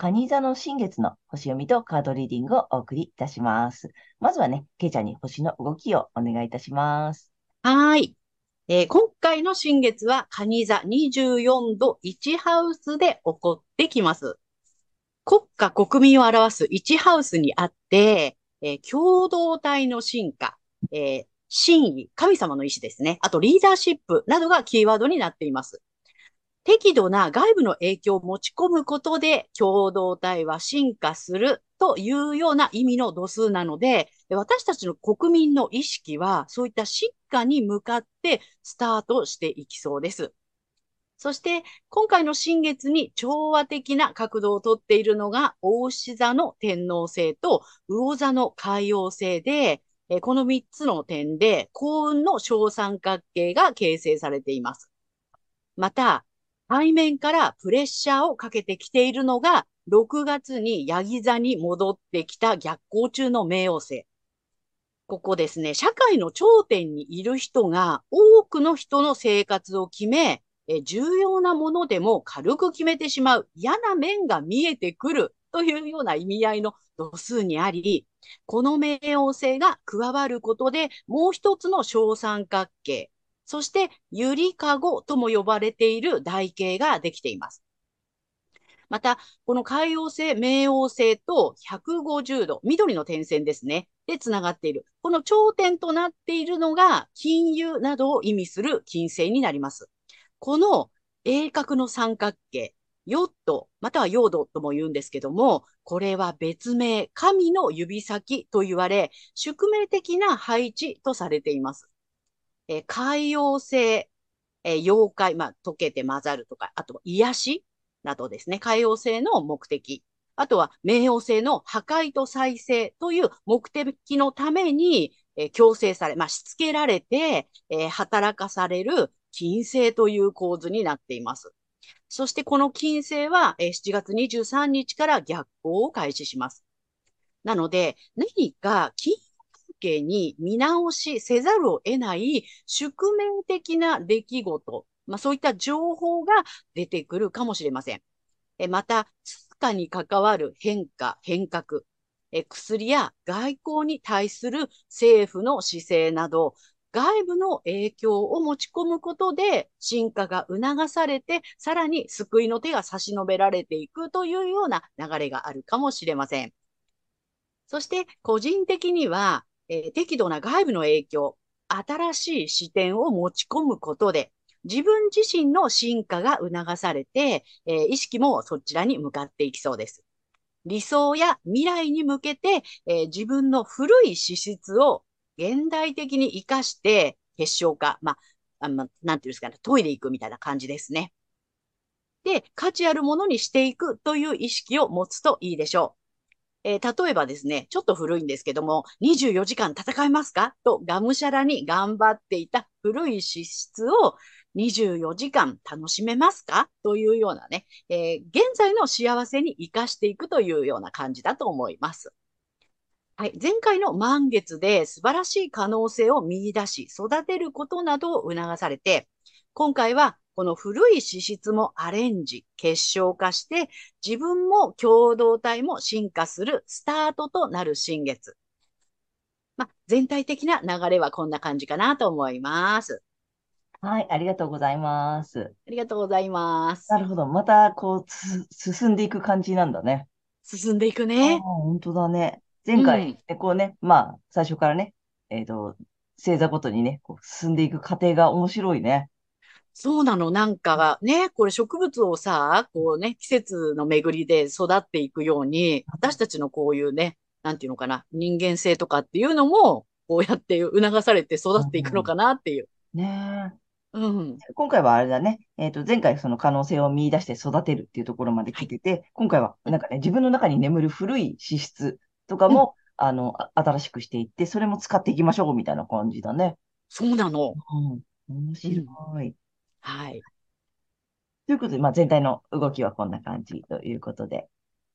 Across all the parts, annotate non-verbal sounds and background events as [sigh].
蟹座の新月の星読みとカードリーディングをお送りいたします。まずはね、ケイちゃんに星の動きをお願いいたします。はい。えー、今回の新月は蟹座24度1ハウスで起こってきます。国家国民を表す1ハウスにあって、えー、共同体の進化、えー、真意、神様の意志ですね。あとリーダーシップなどがキーワードになっています。適度な外部の影響を持ち込むことで共同体は進化するというような意味の度数なので、私たちの国民の意識はそういった進化に向かってスタートしていきそうです。そして、今回の新月に調和的な角度をとっているのが、大志座の天皇星と魚座の海洋星で、この3つの点で幸運の小三角形が形成されています。また、背面からプレッシャーをかけてきているのが、6月にヤギ座に戻ってきた逆行中の冥王星。ここですね、社会の頂点にいる人が多くの人の生活を決め、え重要なものでも軽く決めてしまう嫌な面が見えてくるというような意味合いの度数にあり、この冥王星が加わることでもう一つの小三角形、そして、ゆりかごとも呼ばれている台形ができています。また、この海洋星、冥王星と150度、緑の点線ですね。で、つながっている。この頂点となっているのが、金融などを意味する金星になります。この鋭角の三角形、ヨット、またはヨードとも言うんですけども、これは別名、神の指先と言われ、宿命的な配置とされています。えー、海洋性、えー、妖怪、まあ、溶けて混ざるとか、あと癒しなどですね、海洋性の目的。あとは、冥王星の破壊と再生という目的のために、えー、強制され、まあ、しつけられて、え、働かされる金星という構図になっています。そしてこの金星は、えー、7月23日から逆行を開始します。なので、何か金係に見直しせざるを得ない宿命的な出来事、まあ、そういった情報が出てくるかもしれません。えまた、通貨に関わる変化、変革、え薬や外交に対する政府の姿勢など、外部の影響を持ち込むことで進化が促されて、さらに救いの手が差し伸べられていくというような流れがあるかもしれません。そして個人的にはえー、適度な外部の影響、新しい視点を持ち込むことで、自分自身の進化が促されて、えー、意識もそちらに向かっていきそうです。理想や未来に向けて、えー、自分の古い資質を現代的に活かして結晶化、まあ、あなんていうんですかね、トイレ行くみたいな感じですね。で、価値あるものにしていくという意識を持つといいでしょう。えー、例えばですね、ちょっと古いんですけども、24時間戦えますか？とがむしゃらに頑張っていた古い資質を24時間楽しめますか？というようなね、えー、現在の幸せに活かしていくというような感じだと思います。はい。前回の満月で素晴らしい可能性を見出し、育てることなどを促されて、今回はこの古い資質もアレンジ、結晶化して、自分も共同体も進化するスタートとなる新月。まあ、全体的な流れはこんな感じかなと思います。はい、ありがとうございます。ありがとうございます。なるほど。また、こう、進んでいく感じなんだね。進んでいくね。本当だね。前回、でこうね、まあ、最初からね、えっと、星座ごとにね、こう進んでいく過程が面白いね。そうなの。なんかね、これ植物をさ、こうね、季節の巡りで育っていくように、私たちのこういうね、なんていうのかな、人間性とかっていうのも、こうやって促されて育っていくのかなっていう。ねえ。うん。今回はあれだね。えっと、前回その可能性を見出して育てるっていうところまで来てて、今回はなんかね、自分の中に眠る古い資質とかも、あの、あ新しくしていって、それも使っていきましょうみたいな感じだね。そうなの。うん。面白い。はい。ということで、まあ、全体の動きはこんな感じということで。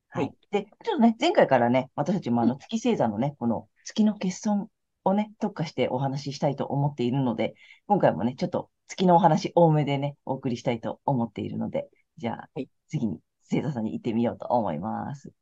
ははいい。で、ちょっとね、前回からね、私たちもあうの月星座のね、この月の欠損をね、特化してお話ししたいと思っているので、今回もね、ちょっと月のお話多めでね、お送りしたいと思っているので、じゃあはい、次に星座さんに行ってみようと思います。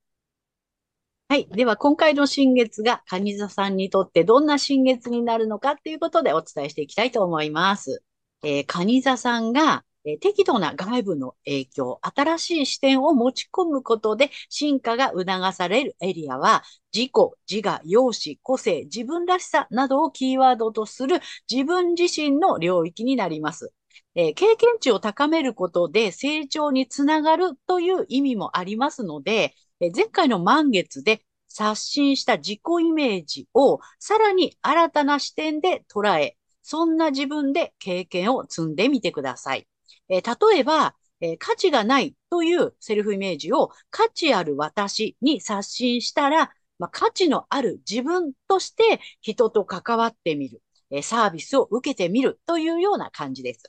はい。では、今回の新月が、蟹座さんにとってどんな新月になるのかっていうことでお伝えしていきたいと思います。えー、蟹座さんが、えー適度な外部の影響、新しい視点を持ち込むことで進化が促されるエリアは、自己、自我、容姿、個性、自分らしさなどをキーワードとする自分自身の領域になります。えー経験値を高めることで成長につながるという意味もありますので、えー前回の満月で刷新した自己イメージをさらに新たな視点で捉え、そんな自分で経験を積んでみてください。えー例えば、えー価値がないというセルフイメージを価値ある私に刷新したら、まあ、価値のある自分として人と関わってみる、えーサービスを受けてみるというような感じです。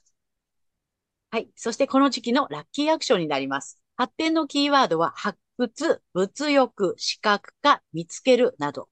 はい。そしてこの時期のラッキーアクションになります。発展のキーワードは発掘、物欲、視覚化、見つけるなど、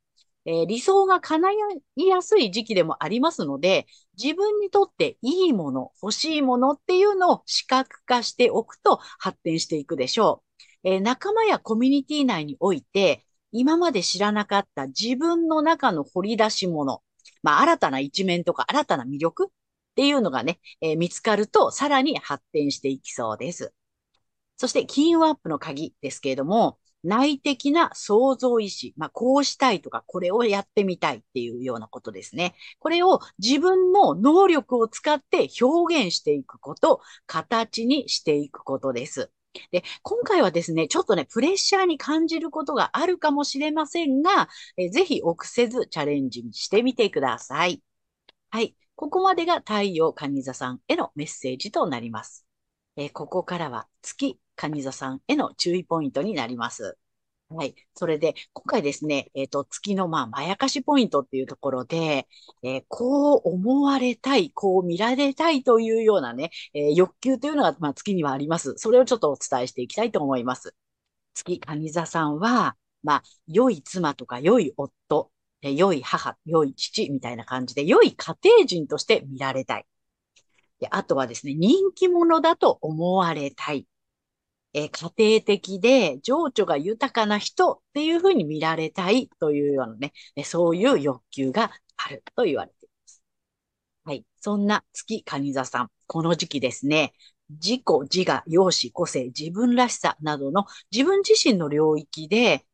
えー理想が叶いやすい時期でもありますので、自分にとっていいもの、欲しいものっていうのを視覚化しておくと発展していくでしょう。えー仲間やコミュニティ内において、今まで知らなかった自分の中の掘り出し物、まあ、新たな一面とか新たな魅力っていうのがね、えー見つかるとさらに発展していきそうです。そして、金運アップの鍵ですけれども、内的な創造意志、まあ、こうしたいとか、これをやってみたいっていうようなことですね。これを自分の能力を使って表現していくこと、形にしていくことです。で、今回はですね、ちょっとね、プレッシャーに感じることがあるかもしれませんが、えぜひ臆せずチャレンジしてみてください。はい。ここまでが太陽蟹座さんへのメッセージとなります。えーここからは月蟹座さんへの注意ポイントになります。はい。それで、今回ですね、えっと、月の、まあ、まやかしポイントっていうところで、えーこう思われたい、こう見られたいというようなね、えー欲求というのが、まあ、月にはあります。それをちょっとお伝えしていきたいと思います。月蟹座さんは、まあ、良い妻とか良い夫、良い母、良い父みたいな感じで、良い家庭人として見られたい。で、あとはですね、人気者だと思われたい。え家庭的で情緒が豊かな人っていうふうに見られたいというようなね、そういう欲求があると言われています。はい。そんな月蟹座さん、この時期ですね、自己、自我、容姿、個性、自分らしさなどの自分自身の領域で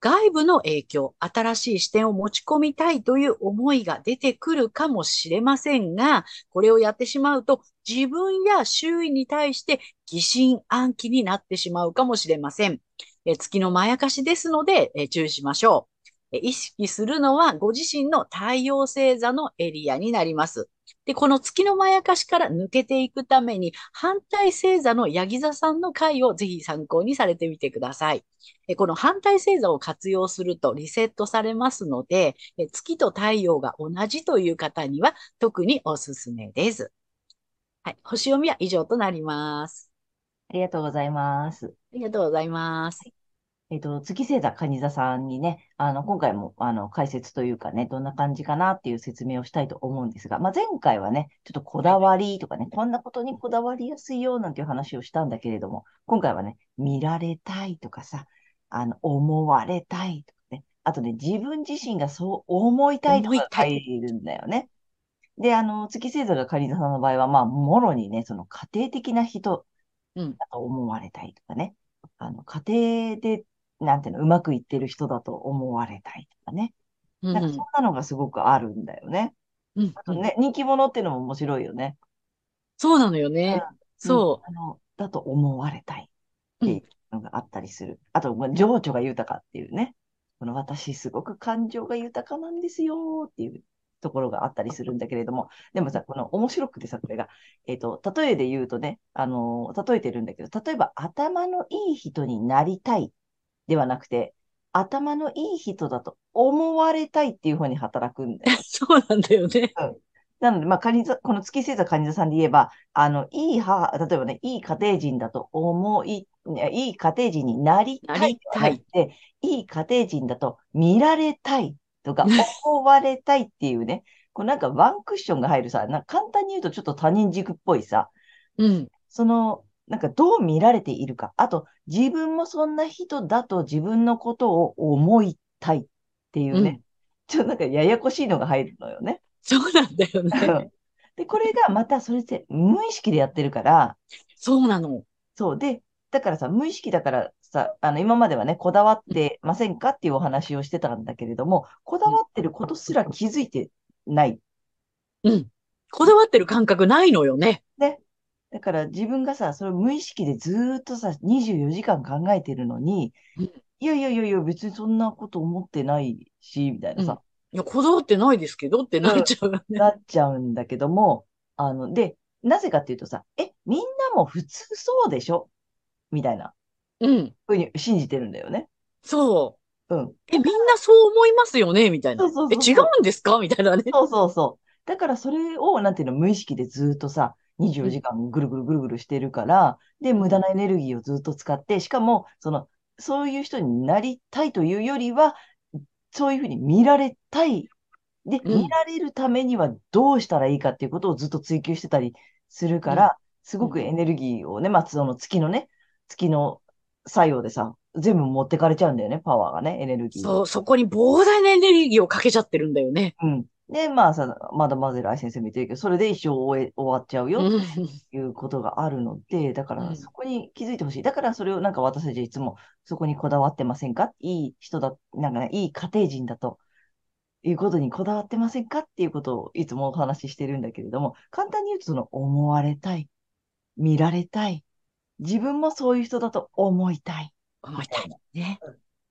外部の影響、新しい視点を持ち込みたいという思いが出てくるかもしれませんが、これをやってしまうと自分や周囲に対して疑心暗鬼になってしまうかもしれません。え月のまやかしですので、え注意しましょう。意識するのはご自身の太陽星座のエリアになります。で、この月のまやかしから抜けていくために、反対星座のヤギ座さんの回をぜひ参考にされてみてください。えこの反対星座を活用するとリセットされますので、え月と太陽が同じという方には特におすすめです。はい。星読みは以上となります。ありがとうございます。ありがとうございます。えっと、月星座蟹座さんにね、あの、今回も、あの、解説というかね、どんな感じかなっていう説明をしたいと思うんですが、まあ、前回はね、ちょっとこだわりとかね、こんなことにこだわりやすいよなんていう話をしたんだけれども、今回はね、見られたいとかさ、あの、思われたいとかね、あとね、自分自身がそう思いたいとか書いているんだよね。で、あの、月星座が蟹座さんの場合は、まあ、もろにね、その家庭的な人うん。だと思われたいとかね。あの、家庭でなんていうの、うまくいってる人だと思われたいとかね。うんなんかそんなのがすごくあるんだよね。うんあとね、人気者っていうのも面白いよね。そうなのよね。そあの、だと思われたいっていうのがあったりする。あと、まあ情緒が豊かっていうね。この私すごく感情が豊かなんですよっていうところがあったりするんだけれども、でもさ、この面白くてさ、これが、えっ、と、例えで言うとね、あの例えてるんだけど、例えば頭のいい人になりたいではなくて、頭のいい人だと思われたいっていう方に働くんだよう。[laughs] そうなんだよね。なので、まあ、カニ座、この月星座カニ座さんで言えば、あの、いい母、例えばね、いい家庭人だと思い、ねいい家庭人になりたいたいではなくて、いい家庭人だと見られたいとか、[laughs] 思われたいっていうね、こうなんかワンクッションが入るさ、な簡単に言うとちょっと他人軸っぽいさ、うん。その、なんかどう見られているか、あと自分もそんな人だと自分のことを思いたいっていうね、うんちょっとなんかややこしいのが入るのよね。そうなんだよね。で、これがまたそれって無意識でやってるから、そうなの。そう。で、だからさ、無意識だからさ、あの、今まではね、こだわってませんかっていうお話をしてたんだけれども、こだわってることすら気づいてない。うん。こだわってる感覚ないのよね。だから自分がさ、それを無意識でずーっとさ、24時間考えてるのにうん、いやいやいやいや、別にそんなこと思ってないし、みたいなさ、いや、こだわってないですけどってなっちゃうよね。なっちゃうんだけども、あの、で、なぜかっていうとさ、え、みんなも普通そうでしょ？みたいなうん。ふうに信じてるんだよね。そう。うん。え、みんなそう思いますよね？みたいな。そうそうそうえ、違うんですか？みたいなね。そうそうそう。だからそれを、なんていうの、無意識でずっとさ、24時間ぐるぐるぐるぐるしてるから、で、無駄なエネルギーをずっと使って、しかも、その、そういう人になりたいというよりは、そういうふうに見られたい。で、うん見られるためにはどうしたらいいかっていうことをずっと追求してたりするから、すごくエネルギーをね、まあ、その月のね、月の作用でさ、全部持ってかれちゃうんだよね、パワーがね、エネルギーを。そう、そこに膨大なエネルギーをかけちゃってるんだよね。うん。で、まあさ、まだマゼライ先生も言ってるけど、それで一生終え、終わっちゃうようん。っていうことがあるので、だかうんらそこに気づいてほしい。だからそれをなんか私たちいつもそこにこだわってませんか？いい人だ、なんかね、いい家庭人だということにこだわってませんか？っていうことをいつもお話ししてるんだけれども、簡単に言うとその思われたい、見られたい、自分もそういう人だと思いたい。思いたい。ね。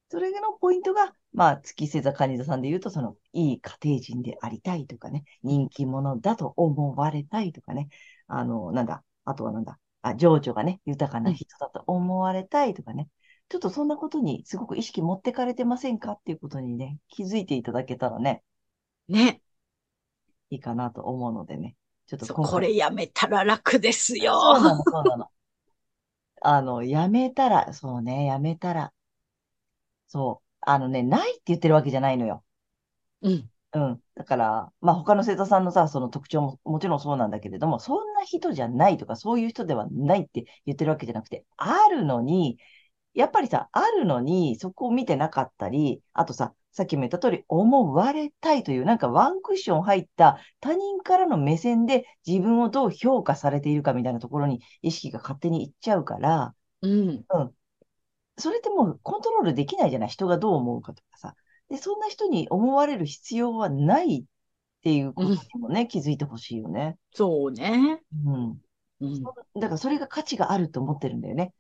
それのポイントが、まあ、月星座蟹座さんで言うと、その、いい家庭人でありたいとかね、人気者だと思われたいとかね、あの、なんだ、あとはなんだ、あ、情緒がね、豊かな人だと思われたいとかね、ちょっとそんなことにすごく意識持ってかれてませんかっていうことにね、気づいていただけたらね、ね。いいかなと思うのでね、ちょっとこれやめたら楽ですよ。そうなの、そうなの。あの、やめたら、そうね、やめたら、そう、あのね、ないって言ってるわけじゃないのよ。うん。うん。だから、まあ他の生徒さんのさ、その特徴ももちろんそうなんだけれども、そんな人じゃないとか、そういう人ではないって言ってるわけじゃなくて、あるのに、やっぱりさ、あるのに、そこを見てなかったり、あとさ、さっきも言った通り、思われたいという、なんかワンクッション入った他人からの目線で自分をどう評価されているかみたいなところに意識が勝手にいっちゃうから、うん。それってもうコントロールできないじゃない？人がどう思うかとかさ。で、そんな人に思われる必要はないっていうことにもね、気づいてほしいよね。そうね。うん。うん。だからそれが価値があると思ってるんだよね。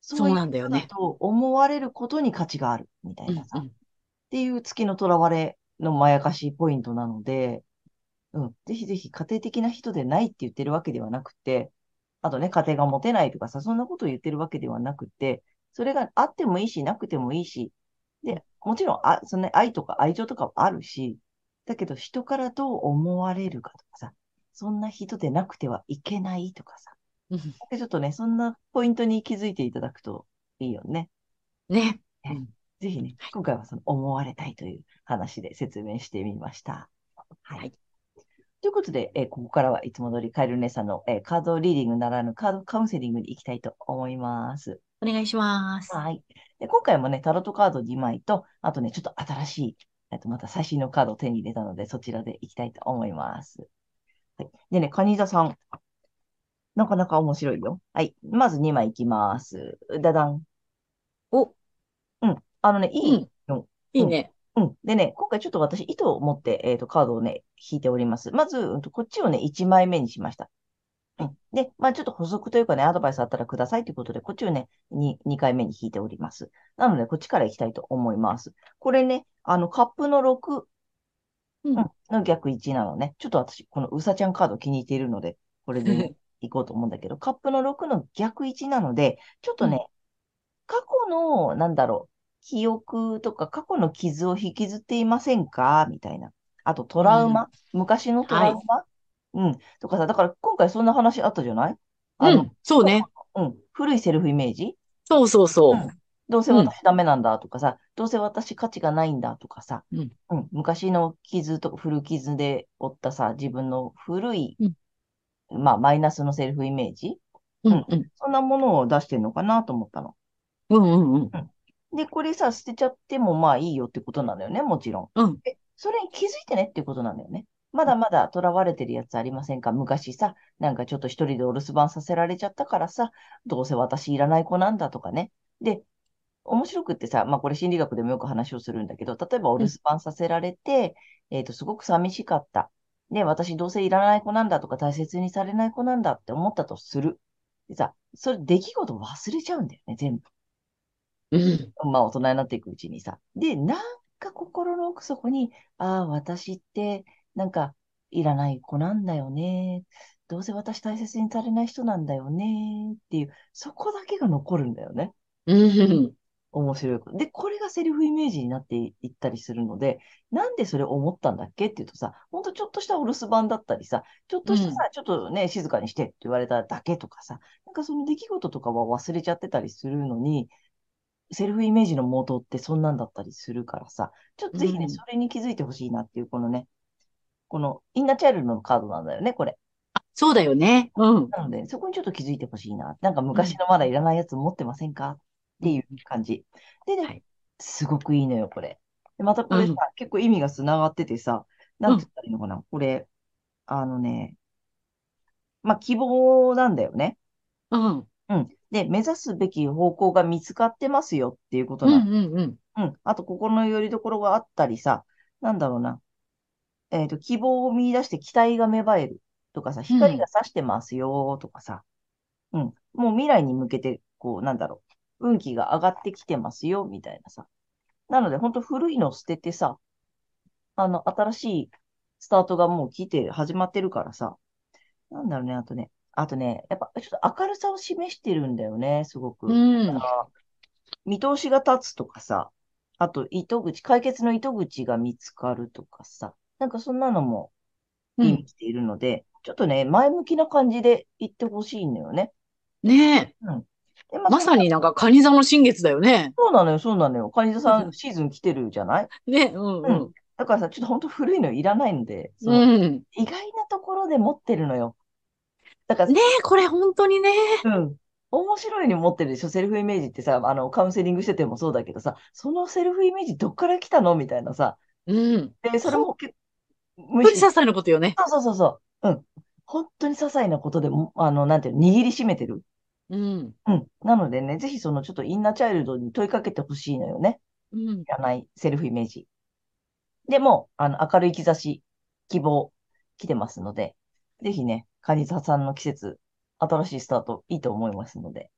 そうなんだよねと思われることに価値があるみたうんいなさ。っていう月の囚われのまやかしポイントなので、うん。ぜひぜひ家庭的な人でないって言ってるわけではなくて、あとね、家庭が持てないとかさ、そんなことを言ってるわけではなくて、それがあってもいいし、なくてもいいし、で、もちろん、あ、そのね、愛とか愛情とかはあるし、だけど人からどう思われるかとかさ、そんな人でなくてはいけないとかさ、ちょっとね、そんなポイントに気づいていただくといいよね。ね。ぜひね、今回はその思われたいという話で説明してみました。はい。はいということで、えーここからはいつも通りカエル姉さんの、えーカードリーディングならぬカードカウンセリングに行きたいと思います。お願いします。はい。で今回もね、タロットカード2枚と、あとね、ちょっと新しい、えっと、また最新のカードを手に入れたので、そちらで行きたいと思います。はい。でね、カニ座さん。なかなか面白いよ。はい。まず2枚いきます。ダダン。お、あのね、いいの。いいね。うん。でね、今回ちょっと私、糸を持って、えっと、カードをね、引いております。まず、うんとこっちをね、1枚目にしました。うん。で、まあちょっと補足というかね、アドバイスあったらくださいということで、こっちをね、2、2回目に引いております。なので、こっちから行きたいと思います。これね、あの、カップの6、うんうんの逆1なのね。ちょっと私、このうさちゃんカード気に入っているので、これでね、[laughs] 行こうと思うんだけど、カップの6の逆1なので、ちょっとね、過去の、なんだろう、記憶とか過去の傷を引きずっていませんか？みたいな。あと、トラウマ、昔のトラウマ、うん、とかさ、だから今回そんな話あったじゃない？あの、うん。そうね。うん、古いセルフイメージ？そうそうそう。うんどうせ私ダメなんだとかさ、どうせ私価値がないんだとかさ、うんうん昔の傷とか古傷で負ったさ、自分の古い、まあ、マイナスのセルフイメージ？うんうん。そんなものを出してるのかなと思ったの。うんうんうん。で、これさ、捨てちゃってもまあいいよってことなんだよね、もちろん。うん。え、それに気づいてねっていうことなんだよね。まだまだ囚われてるやつありませんか？昔さ、なんかちょっと一人でお留守番させられちゃったからさ、どうせ私いらない子なんだとかね。で、面白くってさ、まあこれ心理学でもよく話をするんだけど、例えばお留守番させられて、えっと、すごく寂しかった。で、私どうせいらない子なんだとか大切にされない子なんだって思ったとする。でさ、それ出来事忘れちゃうんだよね、全部。うん。まあ大人になっていくうちにさ。で、なんか心の奥底に、ああ、私って、なんか、いらない子なんだよね。どうせ私大切にされない人なんだよね。っていう、そこだけが残るんだよね。うん。面白いこと。で、これがセルフイメージになっていったりするので、なんでそれ思ったんだっけっていうとさ、ほんとちょっとしたお留守番だったりさ、ちょっとしたさ、ちょっとね、静かにしてって言われただけとかさ、なんかその出来事とかは忘れちゃってたりするのに、セルフイメージの元ってそんなんだったりするからさ、ちょっとぜひね、うんそれに気づいてほしいなっていう、このね、このインナーチャイルドのカードなんだよね、これ。そうだよね。うん。なので、そこにちょっと気づいてほしいな。なんか昔のまだいらないやつ持ってませんか？っていう感じ。でね、はいすごくいいのよ、これ。で、またこれさ、うん結構意味が繋がっててさ、なんて言ったらいいのかな？これ、あのね、まあ、希望なんだよね。うん。うん。で、目指すべき方向が見つかってますよっていうことうなんの。うんうん。うん。あと、心の拠り所があったりさ、なんだろうな。えっと、希望を見出して期待が芽生えるとかさ、光が差してますよとかさ、うん。もう未来に向けて、こう、なんだろう。運気が上がってきてますよ、みたいなさ。なので、ほんと古いの捨ててさ、あの、新しいスタートがもう来て始まってるからさ、なんだろうね、あとね、あとね、やっぱちょっと明るさを示してるんだよね、すごく。うん見通しが立つとかさ、あと糸口、解決の糸口が見つかるとかさ、なんかそんなのもうん意味。しているので、ちょっとね、前向きな感じで言ってほしいのよね。ねえ。でまあまさになんか、カニ座の新月だよね。そうなのよ、そうなのよ。カニ座さうんんシーズン来てるじゃない？ね。うんうん。だからさ、ちょっと本当古いのいらないので、そのうん。意外なところで持ってるのよ。だから、ねえ、これ本当にね。うん。面白いに持ってるでしょ？セルフイメージってさ、あの、カウンセリングしててもそうだけどさ、そのセルフイメージどっから来たの？みたいなさ。うん。で、それも結本当に些細なことよね。そうそうそうそう。うん。本当に些細なことでも、あの、なんていうの、握りしめてる。うん。うん。なのでね、ぜひそのちょっとインナーチャイルドに問いかけてほしいのよね。うんい。らないセルフイメージ。でも、あの、明るい兆し、希望、来てますので、ぜひね、カニ座さんの季節、新しいスタート、いいと思いますので、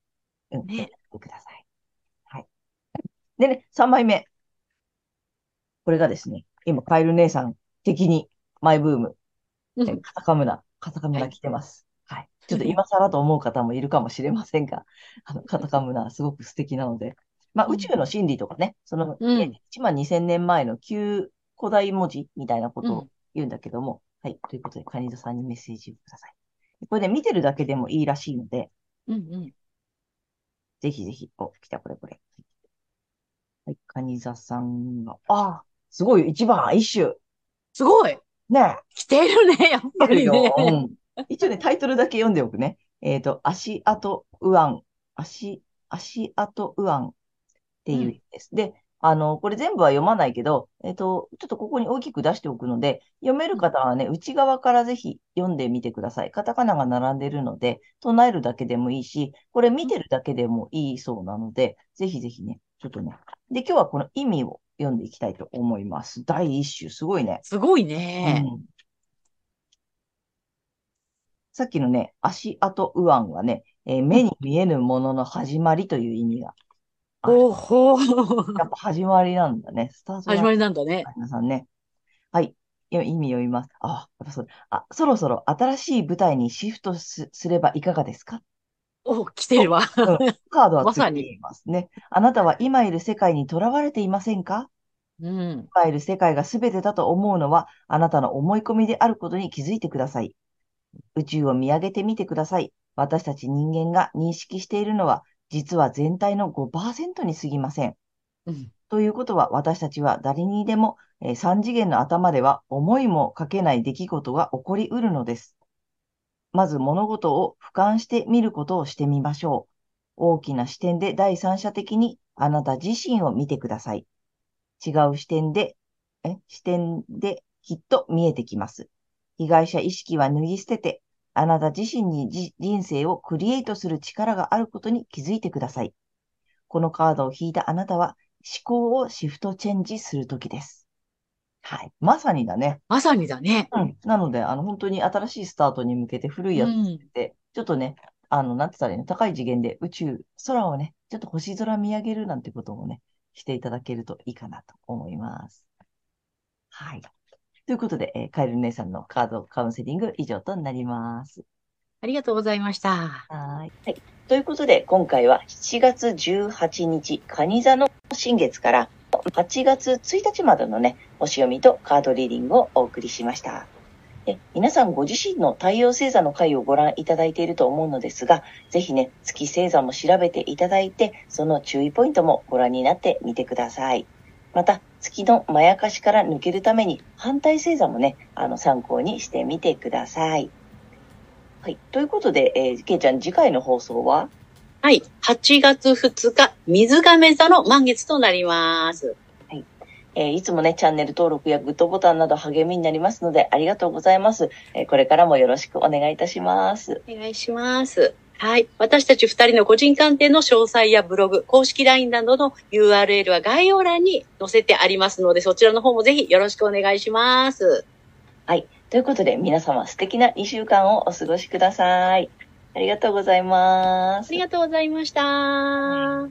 うん、ねてください。はい。でね、3枚目。これがですね、今、カエル姉さん的にマイブーム、カタカムナ、カタカムナ来てます。はい。ちょっと今更と思う方もいるかもしれませんが、あの、カタカムナ、すごく素敵なので、まあ、うん宇宙の真理とかね、その、うんね1万2000年前の旧古代文字みたいなことをうん言うんだけども、はい。ということで、カニ座さんにメッセージをください。これね、見てるだけでもいいらしいので、うんうん。ぜひぜひ、お、来た、これこれ。はい、カニ座さんが、ああ、すごいよ、1番、一種。すごいね来てるね、やっぱり。ね。うん。一応ね、タイトルだけ読んでおくね。えっと、足跡右腕。足、足跡右腕っていう意味です。で、あの、これ全部は読まないけど、えっと、ちょっとここに大きく出しておくので、読める方はね、内側からぜひ読んでみてください。カタカナが並んでるので、唱えるだけでもいいし、これ見てるだけでもいいそうなので、ぜひぜひね、ちょっとね。で、今日はこの意味を読んでいきたいと思います。第一種、すごいね。すごいね。うん、さっきのね、足跡右腕はね、えー、目に見えぬものの始まりという意味がおほやっぱ始まりなんだね。スタート始まりなんだね。皆さんね。はい。意味読みます。あ、やっぱそあ、そろそろ新しい舞台にシフトすればいかがですか？お、来てるわ。うん、カードは [laughs] ついていますね。あなたは今いる世界にとらわれていませんか？うん、今いる世界が全てだと思うのは、あなたの思い込みであることに気づいてください。宇宙を見上げてみてください。私たち人間が認識しているのは、実は全体の5%に過ぎません。うん、ということは、私たちは誰にでも、えー、3次元の頭では思いもかけない出来事が起こりうるのです。まず物事を俯瞰してみることをしてみましょう。大きな視点で第三者的にあなた自身を見てください。違う視点で、え視点できっと見えてきます。被害者意識は脱ぎ捨てて、あなた自身に人生をクリエイトする力があることに気づいてください。このカードを引いたあなたは思考をシフトチェンジするときです。はい。まさにだね。まさにだね。うん。なので、あの、本当に新しいスタートに向けて古いやつって、うん、ちょっとね、あの、なんて言ったらいいの、高い次元で宇宙、空をね、ちょっと星空見上げるなんてこともね、していただけるといいかなと思います。はい。ということで、えー、カエル姉さんのカードカウンセリング以上となります。ありがとうございました。はい。はい。ということで、今回は7月18日、蟹座の新月から8月1日までのね、星読みとカードリーディングをお送りしました。で皆さんご自身の太陽星座の回をご覧いただいていると思うのですが、ぜひね、月星座も調べていただいて、その注意ポイントもご覧になってみてください。また、月のまやかしから抜けるために、反対星座もね、あの、参考にしてみてください。はい。ということで、えー、けいちゃん、次回の放送は？はい。8月2日、水亀座の満月となります。はい。えー、いつもね、チャンネル登録やグッドボタンなど励みになりますので、ありがとうございます。えー、これからもよろしくお願いいたします。お願いします。はい。私たち二人の個人鑑定の詳細やブログ、公式 LINE などの URL は概要欄に載せてありますので、そちらの方もぜひよろしくお願いします。はい。ということで、皆様素敵な2週間をお過ごしください。ありがとうございます。ありがとうございました。